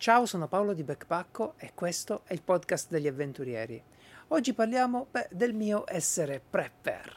Ciao, sono Paolo di Backpacco e questo è il podcast degli avventurieri. Oggi parliamo beh, del mio essere prepper.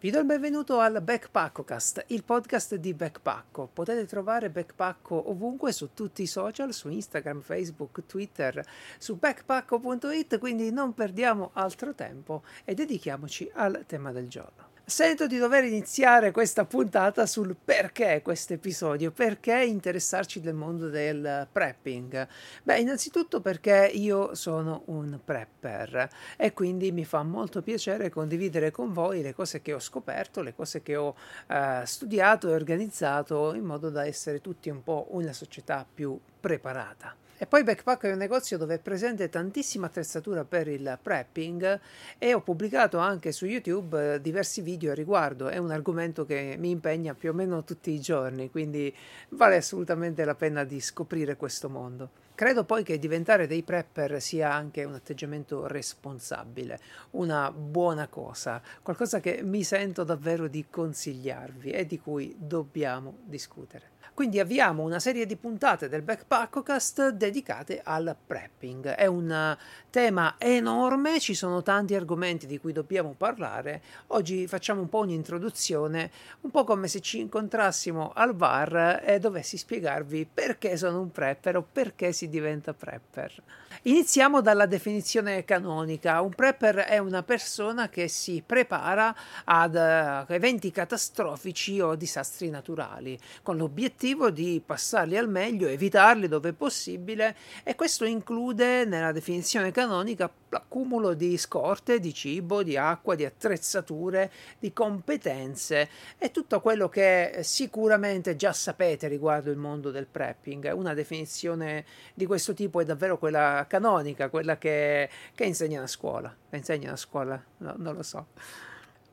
Vi do il benvenuto al Backpaccocast, il podcast di Backpacco. Potete trovare Backpacco ovunque su tutti i social, su Instagram, Facebook, Twitter, su backpacco.it, quindi non perdiamo altro tempo e dedichiamoci al tema del giorno. Sento di dover iniziare questa puntata sul perché questo episodio, perché interessarci del mondo del prepping. Beh, innanzitutto perché io sono un prepper e quindi mi fa molto piacere condividere con voi le cose che ho scoperto, le cose che ho eh, studiato e organizzato in modo da essere tutti un po' una società più preparata. E poi Backpack è un negozio dove è presente tantissima attrezzatura per il prepping e ho pubblicato anche su YouTube eh, diversi video a riguardo. È un argomento che mi impegna più o meno tutti i giorni, quindi vale assolutamente la pena di scoprire questo mondo. Credo poi che diventare dei prepper sia anche un atteggiamento responsabile, una buona cosa, qualcosa che mi sento davvero di consigliarvi e di cui dobbiamo discutere. Quindi avviamo una serie di puntate del Backpackcast dedicate al prepping. È un tema enorme, ci sono tanti argomenti di cui dobbiamo parlare. Oggi facciamo un po' un'introduzione, un po' come se ci incontrassimo al bar e dovessi spiegarvi perché sono un prepper o perché si diventa prepper. Iniziamo dalla definizione canonica. Un prepper è una persona che si prepara ad uh, eventi catastrofici o disastri naturali, con l'obiettivo l'obiettivo di passarli al meglio, evitarli dove possibile e questo include nella definizione canonica l'accumulo di scorte, di cibo, di acqua, di attrezzature, di competenze e tutto quello che sicuramente già sapete riguardo il mondo del prepping. Una definizione di questo tipo è davvero quella canonica, quella che, che insegna a scuola. insegna a scuola? No, non lo so.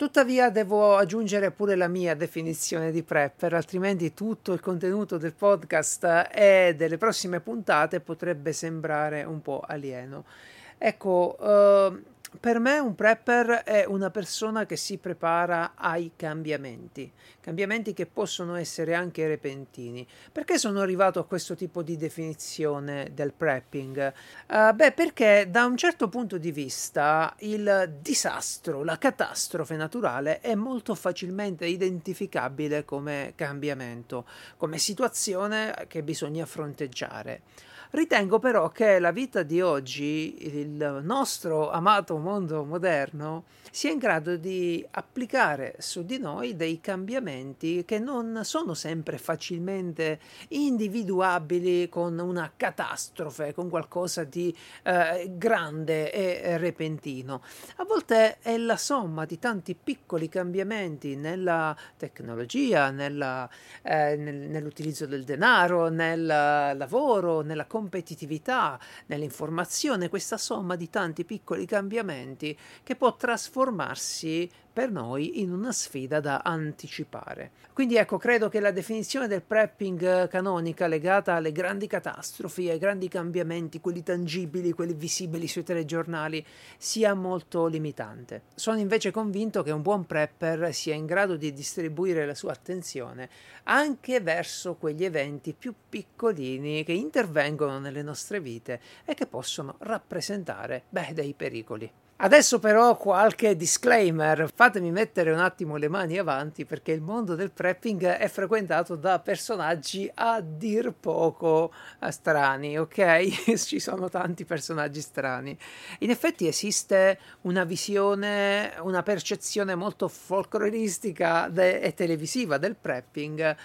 Tuttavia devo aggiungere pure la mia definizione di prepper, altrimenti tutto il contenuto del podcast e delle prossime puntate potrebbe sembrare un po' alieno. Ecco, uh, per me un prepper è una persona che si prepara ai cambiamenti, cambiamenti che possono essere anche repentini. Perché sono arrivato a questo tipo di definizione del prepping? Uh, beh, perché da un certo punto di vista il disastro, la catastrofe naturale è molto facilmente identificabile come cambiamento, come situazione che bisogna fronteggiare. Ritengo però che la vita di oggi, il nostro amato mondo moderno, sia in grado di applicare su di noi dei cambiamenti che non sono sempre facilmente individuabili con una catastrofe, con qualcosa di eh, grande e repentino. A volte è la somma di tanti piccoli cambiamenti nella tecnologia, nella, eh, nel, nell'utilizzo del denaro, nel lavoro, nella competitività, nell'informazione, questa somma di tanti piccoli cambiamenti che può trasformarsi per noi in una sfida da anticipare. Quindi ecco, credo che la definizione del prepping canonica legata alle grandi catastrofi, ai grandi cambiamenti, quelli tangibili, quelli visibili sui telegiornali, sia molto limitante. Sono invece convinto che un buon prepper sia in grado di distribuire la sua attenzione anche verso quegli eventi più piccolini che intervengono nelle nostre vite e che possono rappresentare, beh, dei pericoli. Adesso però qualche disclaimer, fatemi mettere un attimo le mani avanti perché il mondo del prepping è frequentato da personaggi a dir poco eh, strani, ok? Ci sono tanti personaggi strani. In effetti esiste una visione, una percezione molto folcloristica e televisiva del prepping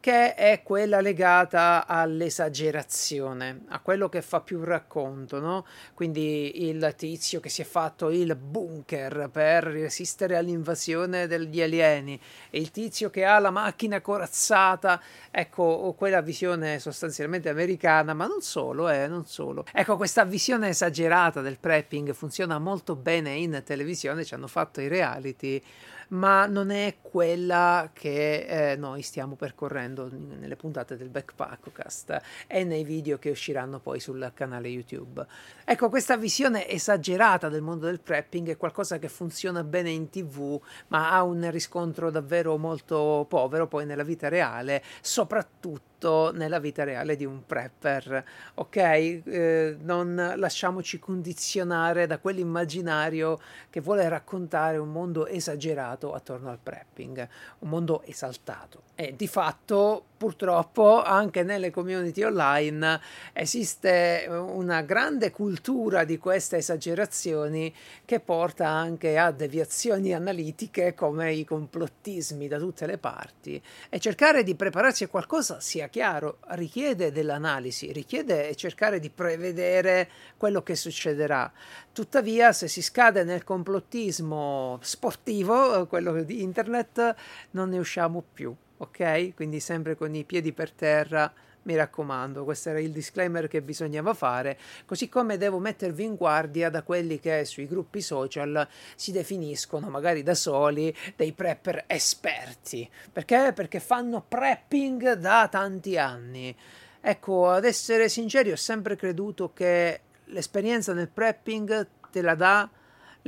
che è quella legata all'esagerazione, a quello che fa più racconto, no? Quindi il tizio che si è fatto il bunker per resistere all'invasione degli alieni, il tizio che ha la macchina corazzata, ecco, quella visione sostanzialmente americana, ma non solo, eh, non solo. Ecco, questa visione esagerata del prepping funziona molto bene in televisione, ci hanno fatto i reality ma non è quella che eh, noi stiamo percorrendo nelle puntate del Backpackcast e nei video che usciranno poi sul canale YouTube. Ecco, questa visione esagerata del mondo del prepping è qualcosa che funziona bene in tv, ma ha un riscontro davvero molto povero poi nella vita reale, soprattutto nella vita reale di un prepper, ok? Eh, non lasciamoci condizionare da quell'immaginario che vuole raccontare un mondo esagerato attorno al prepping, un mondo esaltato. E di fatto, purtroppo, anche nelle community online esiste una grande cultura di queste esagerazioni che porta anche a deviazioni analitiche come i complottismi da tutte le parti. E cercare di prepararsi a qualcosa, sia chiaro, richiede dell'analisi, richiede cercare di prevedere quello che succederà. Tuttavia, se si scade nel complottismo sportivo, quello di internet, non ne usciamo più ok? Quindi sempre con i piedi per terra, mi raccomando, questo era il disclaimer che bisognava fare, così come devo mettervi in guardia da quelli che sui gruppi social si definiscono, magari da soli, dei prepper esperti. Perché? Perché fanno prepping da tanti anni. Ecco, ad essere sinceri, ho sempre creduto che l'esperienza nel prepping te la dà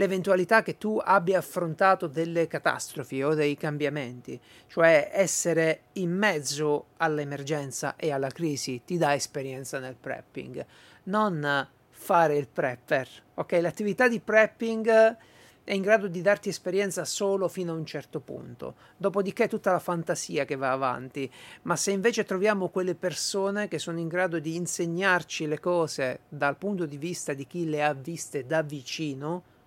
l'eventualità che tu abbia affrontato delle catastrofi o dei cambiamenti, cioè essere in mezzo all'emergenza e alla crisi ti dà esperienza nel prepping, non fare il prepper. Ok, l'attività di prepping è in grado di darti esperienza solo fino a un certo punto, dopodiché tutta la fantasia che va avanti, ma se invece troviamo quelle persone che sono in grado di insegnarci le cose dal punto di vista di chi le ha viste da vicino,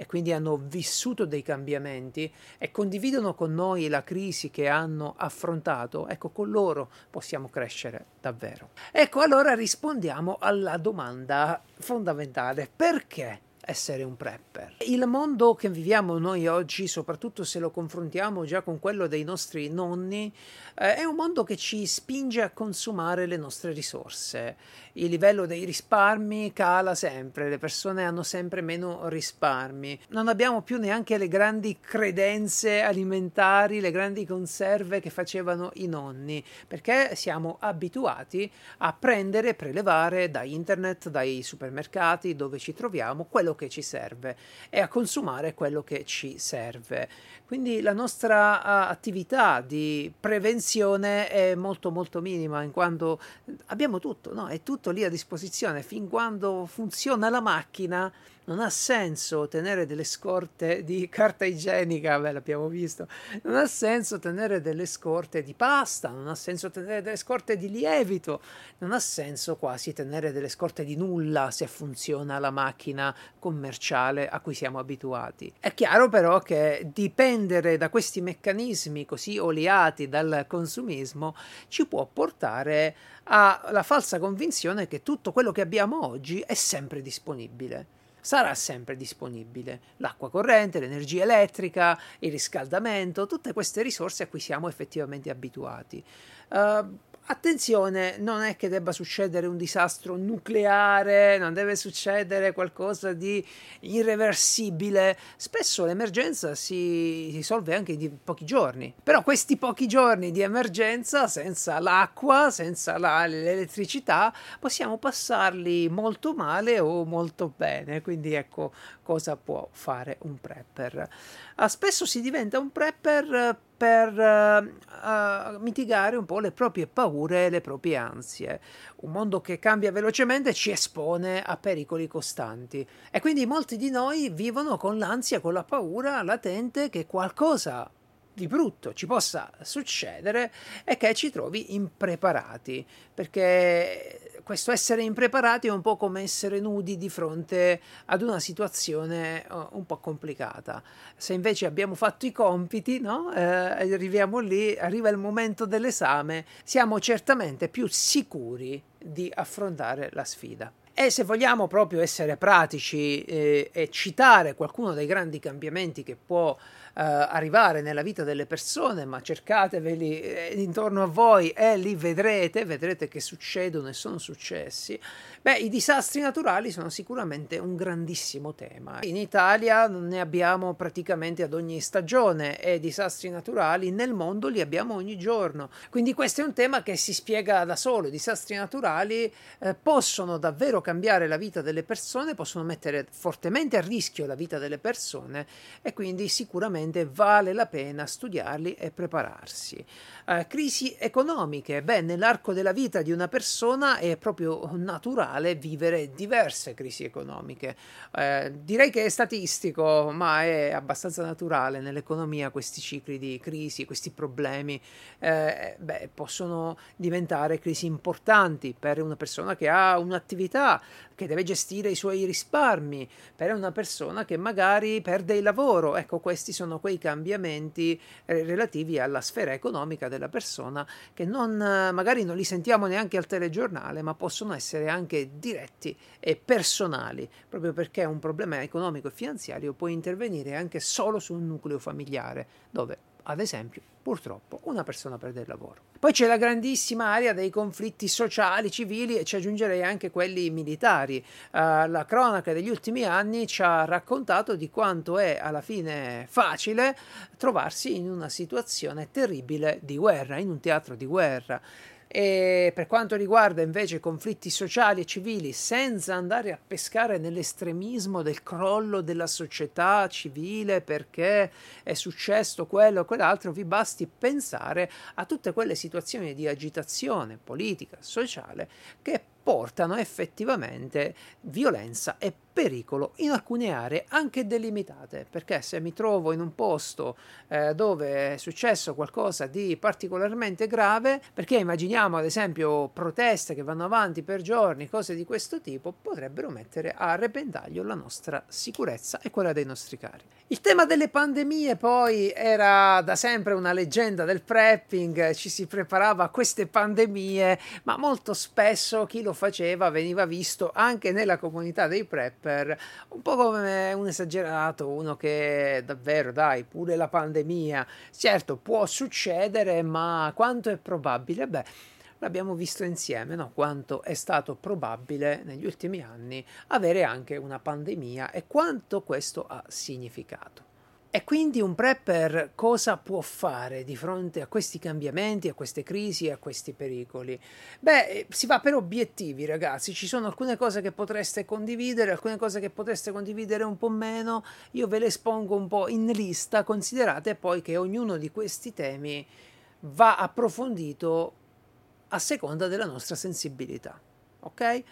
e quindi hanno vissuto dei cambiamenti e condividono con noi la crisi che hanno affrontato, ecco, con loro possiamo crescere davvero. Ecco, allora rispondiamo alla domanda fondamentale, perché essere un prepper. Il mondo che viviamo noi oggi, soprattutto se lo confrontiamo già con quello dei nostri nonni, eh, è un mondo che ci spinge a consumare le nostre risorse. Il livello dei risparmi cala sempre, le persone hanno sempre meno risparmi. Non abbiamo più neanche le grandi credenze alimentari, le grandi conserve che facevano i nonni, perché siamo abituati a prendere e prelevare da internet, dai supermercati dove ci troviamo quello che ci serve e a consumare quello che ci serve. Quindi la nostra uh, attività di prevenzione è molto molto minima in quanto abbiamo tutto, no? è tutto lì a disposizione fin quando funziona la macchina non ha senso tenere delle scorte di carta igienica, beh, l'abbiamo visto, non ha senso tenere delle scorte di pasta, non ha senso tenere delle scorte di lievito, non ha senso quasi tenere delle scorte di nulla se funziona la macchina commerciale a cui siamo abituati. È chiaro però che dipendere da questi meccanismi così oliati dal consumismo ci può portare alla falsa convinzione che tutto quello che abbiamo oggi è sempre disponibile sarà sempre disponibile. L'acqua corrente, l'energia elettrica, il riscaldamento, tutte queste risorse a cui siamo effettivamente abituati. Uh, Attenzione, non è che debba succedere un disastro nucleare, non deve succedere qualcosa di irreversibile. Spesso l'emergenza si risolve anche in pochi giorni. Però questi pochi giorni di emergenza, senza l'acqua, senza la, l'elettricità, possiamo passarli molto male o molto bene. Quindi ecco cosa può fare un prepper. Uh, spesso si diventa un prepper per uh, mitigare un po' le proprie paure e le proprie ansie. Un mondo che cambia velocemente ci espone a pericoli costanti e quindi molti di noi vivono con l'ansia, con la paura latente che qualcosa di brutto ci possa succedere e che ci trovi impreparati, perché questo essere impreparati è un po' come essere nudi di fronte ad una situazione uh, un po' complicata. Se invece abbiamo fatto i compiti, no? eh, arriviamo lì, arriva il momento dell'esame, siamo certamente più sicuri di affrontare la sfida. E se vogliamo proprio essere pratici eh, e citare qualcuno dei grandi cambiamenti che può arrivare nella vita delle persone, ma cercateveli eh, intorno a voi e li vedrete, vedrete che succedono e sono successi. Beh, i disastri naturali sono sicuramente un grandissimo tema. In Italia ne abbiamo praticamente ad ogni stagione e disastri naturali nel mondo li abbiamo ogni giorno. Quindi questo è un tema che si spiega da solo. I disastri naturali eh, possono davvero cambiare la vita delle persone, possono mettere fortemente a rischio la vita delle persone e quindi sicuramente vale la pena studiarli e prepararsi. Eh, crisi economiche. Beh, nell'arco della vita di una persona è proprio naturale vivere diverse crisi economiche. Eh, direi che è statistico, ma è abbastanza naturale nell'economia questi cicli di crisi, questi problemi eh, beh, possono diventare crisi importanti per una persona che ha un'attività, che deve gestire i suoi risparmi, per una persona che magari perde il lavoro. Ecco, questi sono quei cambiamenti eh, relativi alla sfera economica della persona che non, magari non li sentiamo neanche al telegiornale, ma possono essere anche diretti e personali, proprio perché un problema economico e finanziario può intervenire anche solo su un nucleo familiare, dove ad esempio, purtroppo, una persona perde il lavoro. Poi c'è la grandissima area dei conflitti sociali, civili e ci aggiungerei anche quelli militari. Uh, la cronaca degli ultimi anni ci ha raccontato di quanto è alla fine facile trovarsi in una situazione terribile di guerra, in un teatro di guerra. E per quanto riguarda invece conflitti sociali e civili, senza andare a pescare nell'estremismo del crollo della società civile perché è successo quello o quell'altro, vi basti pensare a tutte quelle situazioni di agitazione politica, sociale che portano effettivamente violenza e pericolo in alcune aree anche delimitate, perché se mi trovo in un posto eh, dove è successo qualcosa di particolarmente grave, perché immaginiamo ad esempio proteste che vanno avanti per giorni, cose di questo tipo, potrebbero mettere a repentaglio la nostra sicurezza e quella dei nostri cari. Il tema delle pandemie poi era da sempre una leggenda del prepping, ci si preparava a queste pandemie, ma molto spesso chi lo faceva veniva visto anche nella comunità dei prepper un po' come un esagerato, uno che davvero dai, pure la pandemia, certo può succedere, ma quanto è probabile? Beh, l'abbiamo visto insieme, no? quanto è stato probabile negli ultimi anni avere anche una pandemia e quanto questo ha significato. E quindi un prepper cosa può fare di fronte a questi cambiamenti, a queste crisi, a questi pericoli? Beh, eh, si va per obiettivi, ragazzi. Ci sono alcune cose che potreste condividere, alcune cose che potreste condividere un po' meno. Io ve le espongo un po' in lista. Considerate poi che ognuno di questi temi va approfondito a seconda della nostra sensibilità. Ok?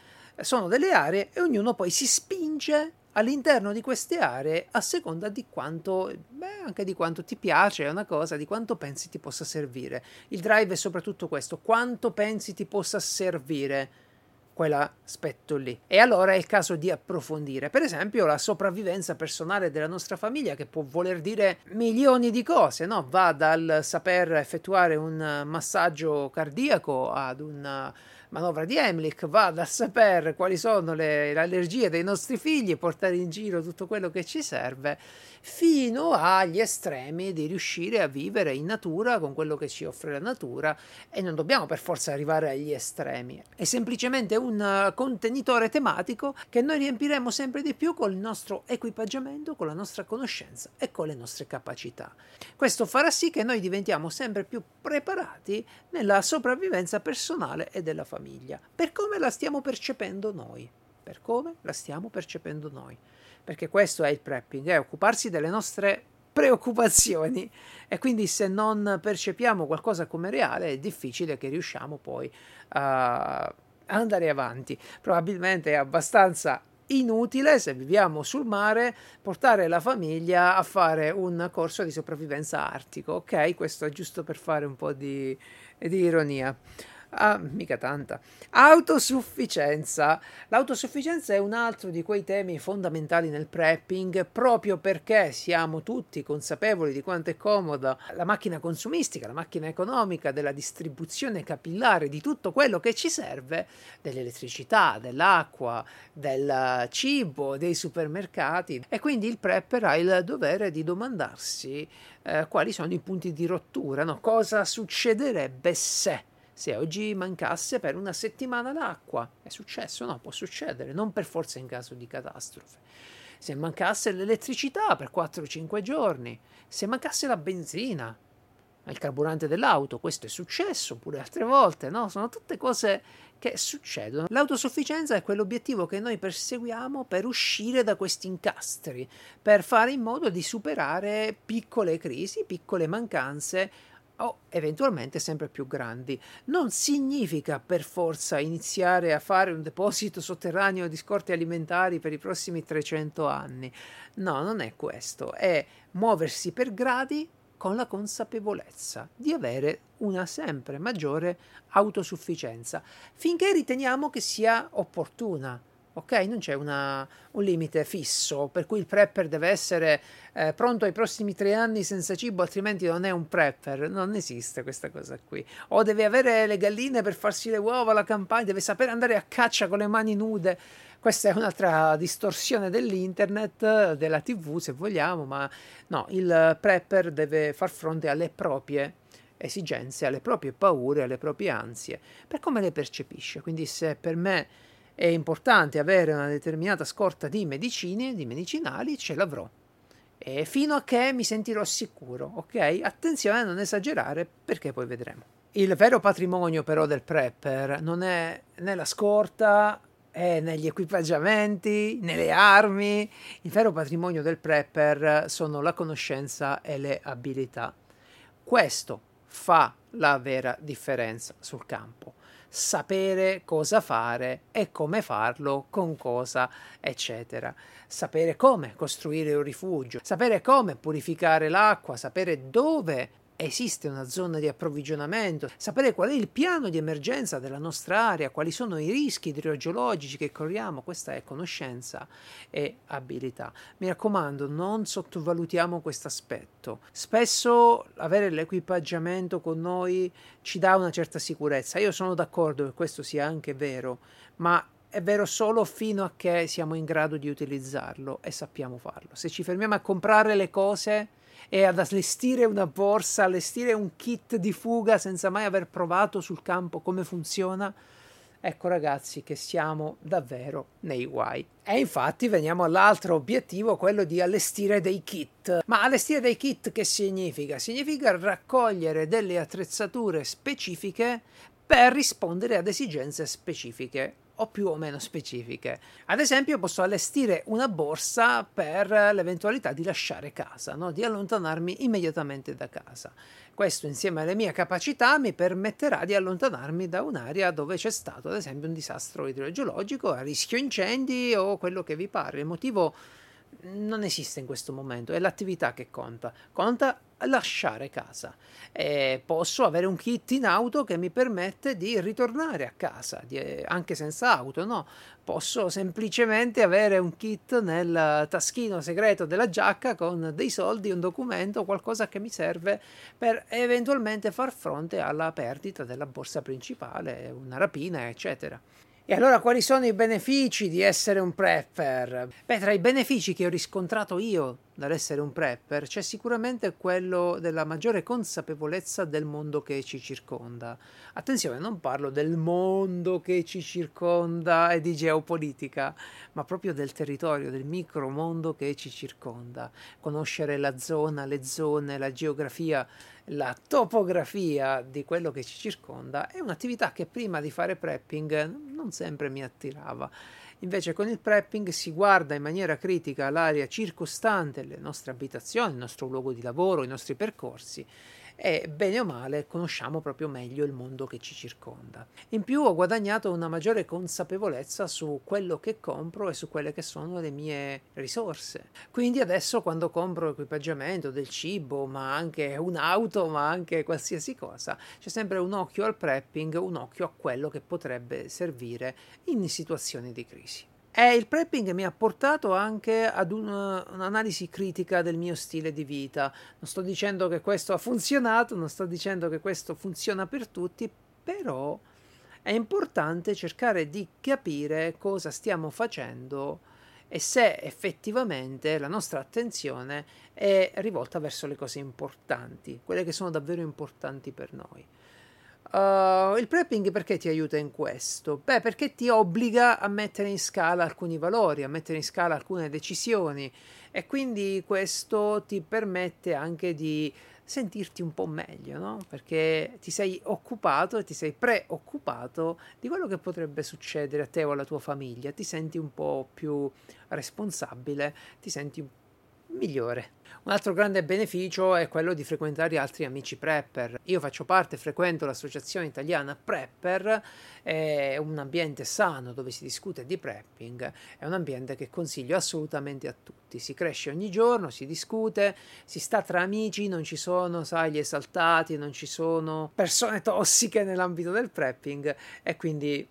Sono delle aree e ognuno poi si spinge all'interno di queste aree a seconda di quanto, beh, anche di quanto ti piace, è una cosa, di quanto pensi ti possa servire. Il drive è soprattutto questo, quanto pensi ti possa servire quell'aspetto lì. E allora è il caso di approfondire, per esempio, la sopravvivenza personale della nostra famiglia, che può voler dire milioni di cose, no? Va dal saper effettuare un massaggio cardiaco ad un manovra di Emlich va a sapere quali sono le, le allergie dei nostri figli portare in giro tutto quello che ci serve, fino agli estremi di riuscire a vivere in natura con quello che ci offre la natura e non dobbiamo per forza arrivare agli estremi. È semplicemente un contenitore tematico che noi riempiremo sempre di più con il nostro equipaggiamento, con la nostra conoscenza e con le nostre capacità. Questo farà sì che noi diventiamo sempre più preparati nella sopravvivenza personale e della famiglia, per come la stiamo percependo noi, per come la stiamo percependo noi, perché questo è il prepping, è occuparsi delle nostre preoccupazioni e quindi se non percepiamo qualcosa come reale è difficile che riusciamo poi a andare avanti. Probabilmente è abbastanza inutile se viviamo sul mare portare la famiglia a fare un corso di sopravvivenza artico, ok? Questo è giusto per fare un po' di, di ironia. Ah, mica tanta. Autosufficienza. L'autosufficienza è un altro di quei temi fondamentali nel prepping, proprio perché siamo tutti consapevoli di quanto è comoda la macchina consumistica, la macchina economica, della distribuzione capillare di tutto quello che ci serve, dell'elettricità, dell'acqua, del cibo, dei supermercati. E quindi il prepper ha il dovere di domandarsi eh, quali sono i punti di rottura, no? cosa succederebbe se se oggi mancasse per una settimana l'acqua. È successo? No, può succedere, non per forza in caso di catastrofe. Se mancasse l'elettricità per 4-5 giorni, se mancasse la benzina, il carburante dell'auto, questo è successo pure altre volte, no? Sono tutte cose che succedono. L'autosufficienza è quell'obiettivo che noi perseguiamo per uscire da questi incastri, per fare in modo di superare piccole crisi, piccole mancanze o eventualmente sempre più grandi. Non significa per forza iniziare a fare un deposito sotterraneo di scorte alimentari per i prossimi 300 anni. No, non è questo, è muoversi per gradi con la consapevolezza di avere una sempre maggiore autosufficienza, finché riteniamo che sia opportuna ok? Non c'è una, un limite fisso per cui il prepper deve essere eh, pronto ai prossimi tre anni senza cibo, altrimenti non è un prepper. Non esiste questa cosa qui. O deve avere le galline per farsi le uova, la campagna, deve sapere andare a caccia con le mani nude. Questa è un'altra distorsione dell'internet, della TV se vogliamo, ma no, il prepper deve far fronte alle proprie esigenze, alle proprie paure, alle proprie ansie, per come le percepisce. Quindi se per me è importante avere una determinata scorta di medicine, di medicinali, ce l'avrò. E fino a che mi sentirò sicuro, ok? Attenzione a non esagerare perché poi vedremo. Il vero patrimonio però del prepper non è né la scorta, è negli equipaggiamenti, nelle armi. Il vero patrimonio del prepper sono la conoscenza e le abilità. Questo fa la vera differenza sul campo sapere cosa fare e come farlo, con cosa, eccetera. Sapere come costruire un rifugio, sapere come purificare l'acqua, sapere dove esiste una zona di approvvigionamento, sapere qual è il piano di emergenza della nostra area, quali sono i rischi idrogeologici che corriamo, questa è conoscenza e abilità. Mi raccomando, non sottovalutiamo questo aspetto. Spesso avere l'equipaggiamento con noi ci dà una certa sicurezza. Io sono d'accordo che questo sia anche vero, ma è vero solo fino a che siamo in grado di utilizzarlo e sappiamo farlo. Se ci fermiamo a comprare le cose e ad allestire una borsa, allestire un kit di fuga senza mai aver provato sul campo come funziona, ecco ragazzi che siamo davvero nei guai. E infatti veniamo all'altro obiettivo, quello di allestire dei kit. Ma allestire dei kit che significa? Significa raccogliere delle attrezzature specifiche per rispondere ad esigenze specifiche o più o meno specifiche. Ad esempio, posso allestire una borsa per l'eventualità di lasciare casa, no? di allontanarmi immediatamente da casa. Questo, insieme alle mie capacità, mi permetterà di allontanarmi da un'area dove c'è stato, ad esempio, un disastro idrogeologico, a rischio incendi o quello che vi pare. Il motivo non esiste in questo momento, è l'attività che conta. Conta lasciare casa. E posso avere un kit in auto che mi permette di ritornare a casa, di, anche senza auto, no? Posso semplicemente avere un kit nel taschino segreto della giacca con dei soldi, un documento, qualcosa che mi serve per eventualmente far fronte alla perdita della borsa principale, una rapina, eccetera. E allora quali sono i benefici di essere un prepper? Beh, tra i benefici che ho riscontrato io dall'essere un prepper c'è sicuramente quello della maggiore consapevolezza del mondo che ci circonda. Attenzione, non parlo del mondo che ci circonda e di geopolitica, ma proprio del territorio, del micromondo che ci circonda. Conoscere la zona, le zone, la geografia la topografia di quello che ci circonda è un'attività che prima di fare prepping non sempre mi attirava. Invece con il prepping si guarda in maniera critica l'area circostante le nostre abitazioni, il nostro luogo di lavoro, i nostri percorsi e bene o male conosciamo proprio meglio il mondo che ci circonda. In più ho guadagnato una maggiore consapevolezza su quello che compro e su quelle che sono le mie risorse. Quindi adesso quando compro equipaggiamento, del cibo, ma anche un'auto, ma anche qualsiasi cosa, c'è sempre un occhio al prepping, un occhio a quello che potrebbe servire in situazioni di crisi. E il prepping mi ha portato anche ad un, un'analisi critica del mio stile di vita. Non sto dicendo che questo ha funzionato, non sto dicendo che questo funziona per tutti, però è importante cercare di capire cosa stiamo facendo e se effettivamente la nostra attenzione è rivolta verso le cose importanti, quelle che sono davvero importanti per noi. Uh, il prepping perché ti aiuta in questo? Beh, perché ti obbliga a mettere in scala alcuni valori, a mettere in scala alcune decisioni e quindi questo ti permette anche di sentirti un po' meglio, no? Perché ti sei occupato e ti sei preoccupato di quello che potrebbe succedere a te o alla tua famiglia, ti senti un po' più responsabile, ti senti un migliore. Un altro grande beneficio è quello di frequentare altri amici prepper. Io faccio parte, frequento l'associazione italiana Prepper, è un ambiente sano dove si discute di prepping, è un ambiente che consiglio assolutamente a tutti. Si cresce ogni giorno, si discute, si sta tra amici, non ci sono, sai, gli esaltati, non ci sono persone tossiche nell'ambito del prepping e quindi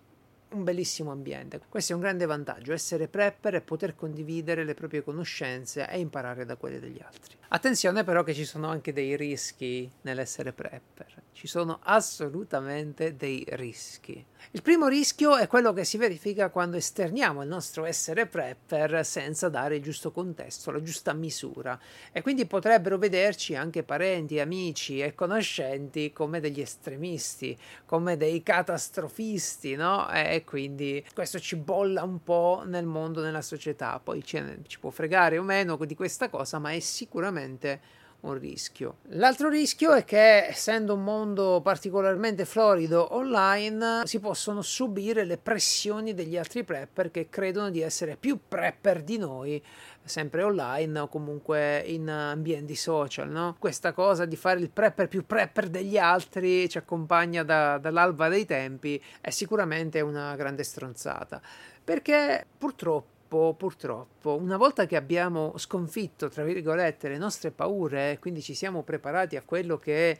un bellissimo ambiente. Questo è un grande vantaggio, essere prepper e poter condividere le proprie conoscenze e imparare da quelle degli altri. Attenzione però che ci sono anche dei rischi nell'essere prepper, ci sono assolutamente dei rischi. Il primo rischio è quello che si verifica quando esterniamo il nostro essere prepper senza dare il giusto contesto, la giusta misura e quindi potrebbero vederci anche parenti, amici e conoscenti come degli estremisti, come dei catastrofisti, no? E quindi questo ci bolla un po' nel mondo, nella società, poi ci, ci può fregare o meno di questa cosa, ma è sicuramente un rischio. L'altro rischio è che, essendo un mondo particolarmente florido online, si possono subire le pressioni degli altri prepper che credono di essere più prepper di noi, sempre online o comunque in ambienti social. No? Questa cosa di fare il prepper più prepper degli altri ci accompagna da, dall'alba dei tempi, è sicuramente una grande stronzata. Perché purtroppo purtroppo, purtroppo, una volta che abbiamo sconfitto, tra virgolette, le nostre paure, quindi ci siamo preparati a quello che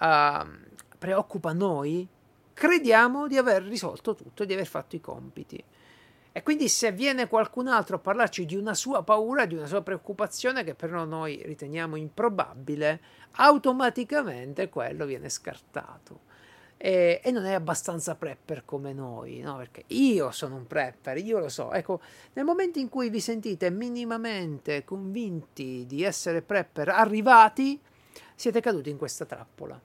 uh, preoccupa noi, crediamo di aver risolto tutto, di aver fatto i compiti. E quindi se viene qualcun altro a parlarci di una sua paura, di una sua preoccupazione che però noi riteniamo improbabile, automaticamente quello viene scartato e, e, non è abbastanza prepper come noi, no? Perché io sono un prepper, io lo so. Ecco, nel momento in cui vi sentite minimamente convinti di essere prepper arrivati, siete caduti in questa trappola.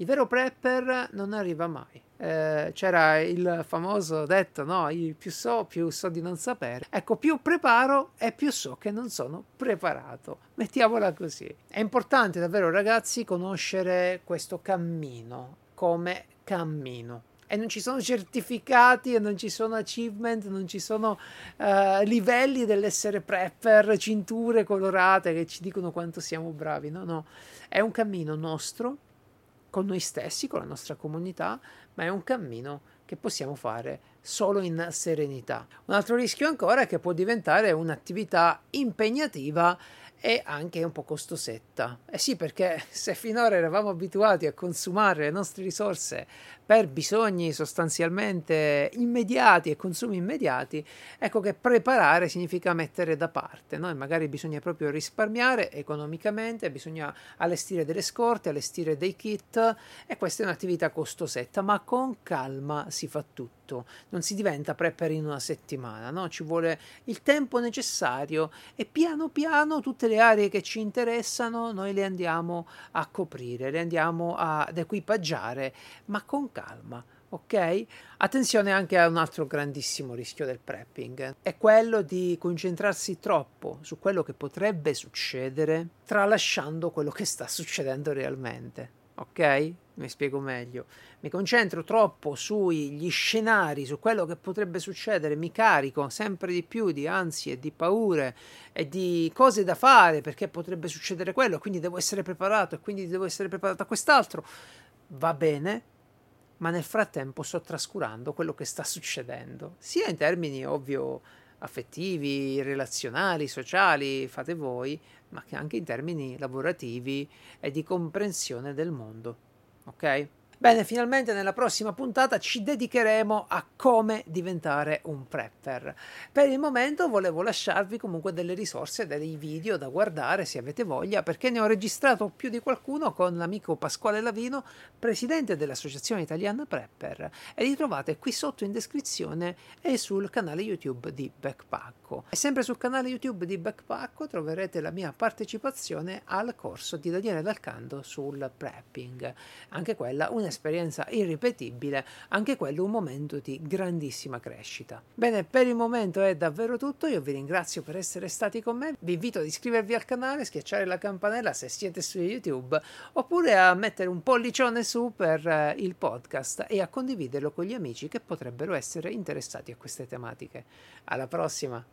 Il vero prepper non arriva mai. Eh, c'era il famoso detto, no? più so, più so di non sapere. Ecco, più preparo e più so che non sono preparato. Mettiamola così. È importante davvero, ragazzi, conoscere questo cammino come cammino. E non ci sono certificati, e non ci sono achievement, non ci sono uh, livelli dell'essere prepper, cinture colorate che ci dicono quanto siamo bravi. No, no, è un cammino nostro con noi stessi, con la nostra comunità, ma è un cammino che possiamo fare solo in serenità. Un altro rischio ancora è che può diventare un'attività impegnativa e anche un po' costosetta. Eh sì, perché se finora eravamo abituati a consumare le nostre risorse per bisogni sostanzialmente immediati e consumi immediati, ecco che preparare significa mettere da parte, no? Magari bisogna proprio risparmiare economicamente, bisogna allestire delle scorte, allestire dei kit e questa è un'attività costosetta, ma con calma si fa tutto. Non si diventa prepper in una settimana, no? Ci vuole il tempo necessario e piano piano tutte le aree che ci interessano noi le andiamo a coprire, le andiamo ad equipaggiare, ma con calma. Ok? Attenzione anche a un altro grandissimo rischio del prepping, è quello di concentrarsi troppo su quello che potrebbe succedere, tralasciando quello che sta succedendo realmente. Ok? Mi spiego meglio, mi concentro troppo sugli scenari, su quello che potrebbe succedere, mi carico sempre di più di ansie, di paure e di cose da fare perché potrebbe succedere quello, quindi devo essere preparato e quindi devo essere preparato a quest'altro. Va bene, ma nel frattempo sto trascurando quello che sta succedendo, sia in termini ovvio affettivi, relazionali, sociali, fate voi, ma che anche in termini lavorativi e di comprensione del mondo ok? Bene, finalmente nella prossima puntata ci dedicheremo a come diventare un prepper. Per il momento volevo lasciarvi comunque delle risorse, dei video da guardare se avete voglia, perché ne ho registrato più di qualcuno con l'amico Pasquale Lavino, presidente dell'Associazione Italiana Prepper, e li trovate qui sotto in descrizione e sul canale YouTube di Backpacko. E sempre sul canale YouTube di Backpacko troverete la mia partecipazione al corso di Daniele Dalcando sul prepping. Anche quella una un'esperienza irripetibile, anche quello un momento di grandissima crescita. Bene, per il momento è davvero tutto, io vi ringrazio per essere stati con me, vi invito ad iscrivervi al canale, schiacciare la campanella se siete su YouTube, oppure a mettere un pollicione su per eh, il podcast e a condividerlo con gli amici che potrebbero essere interessati a queste tematiche. Alla prossima!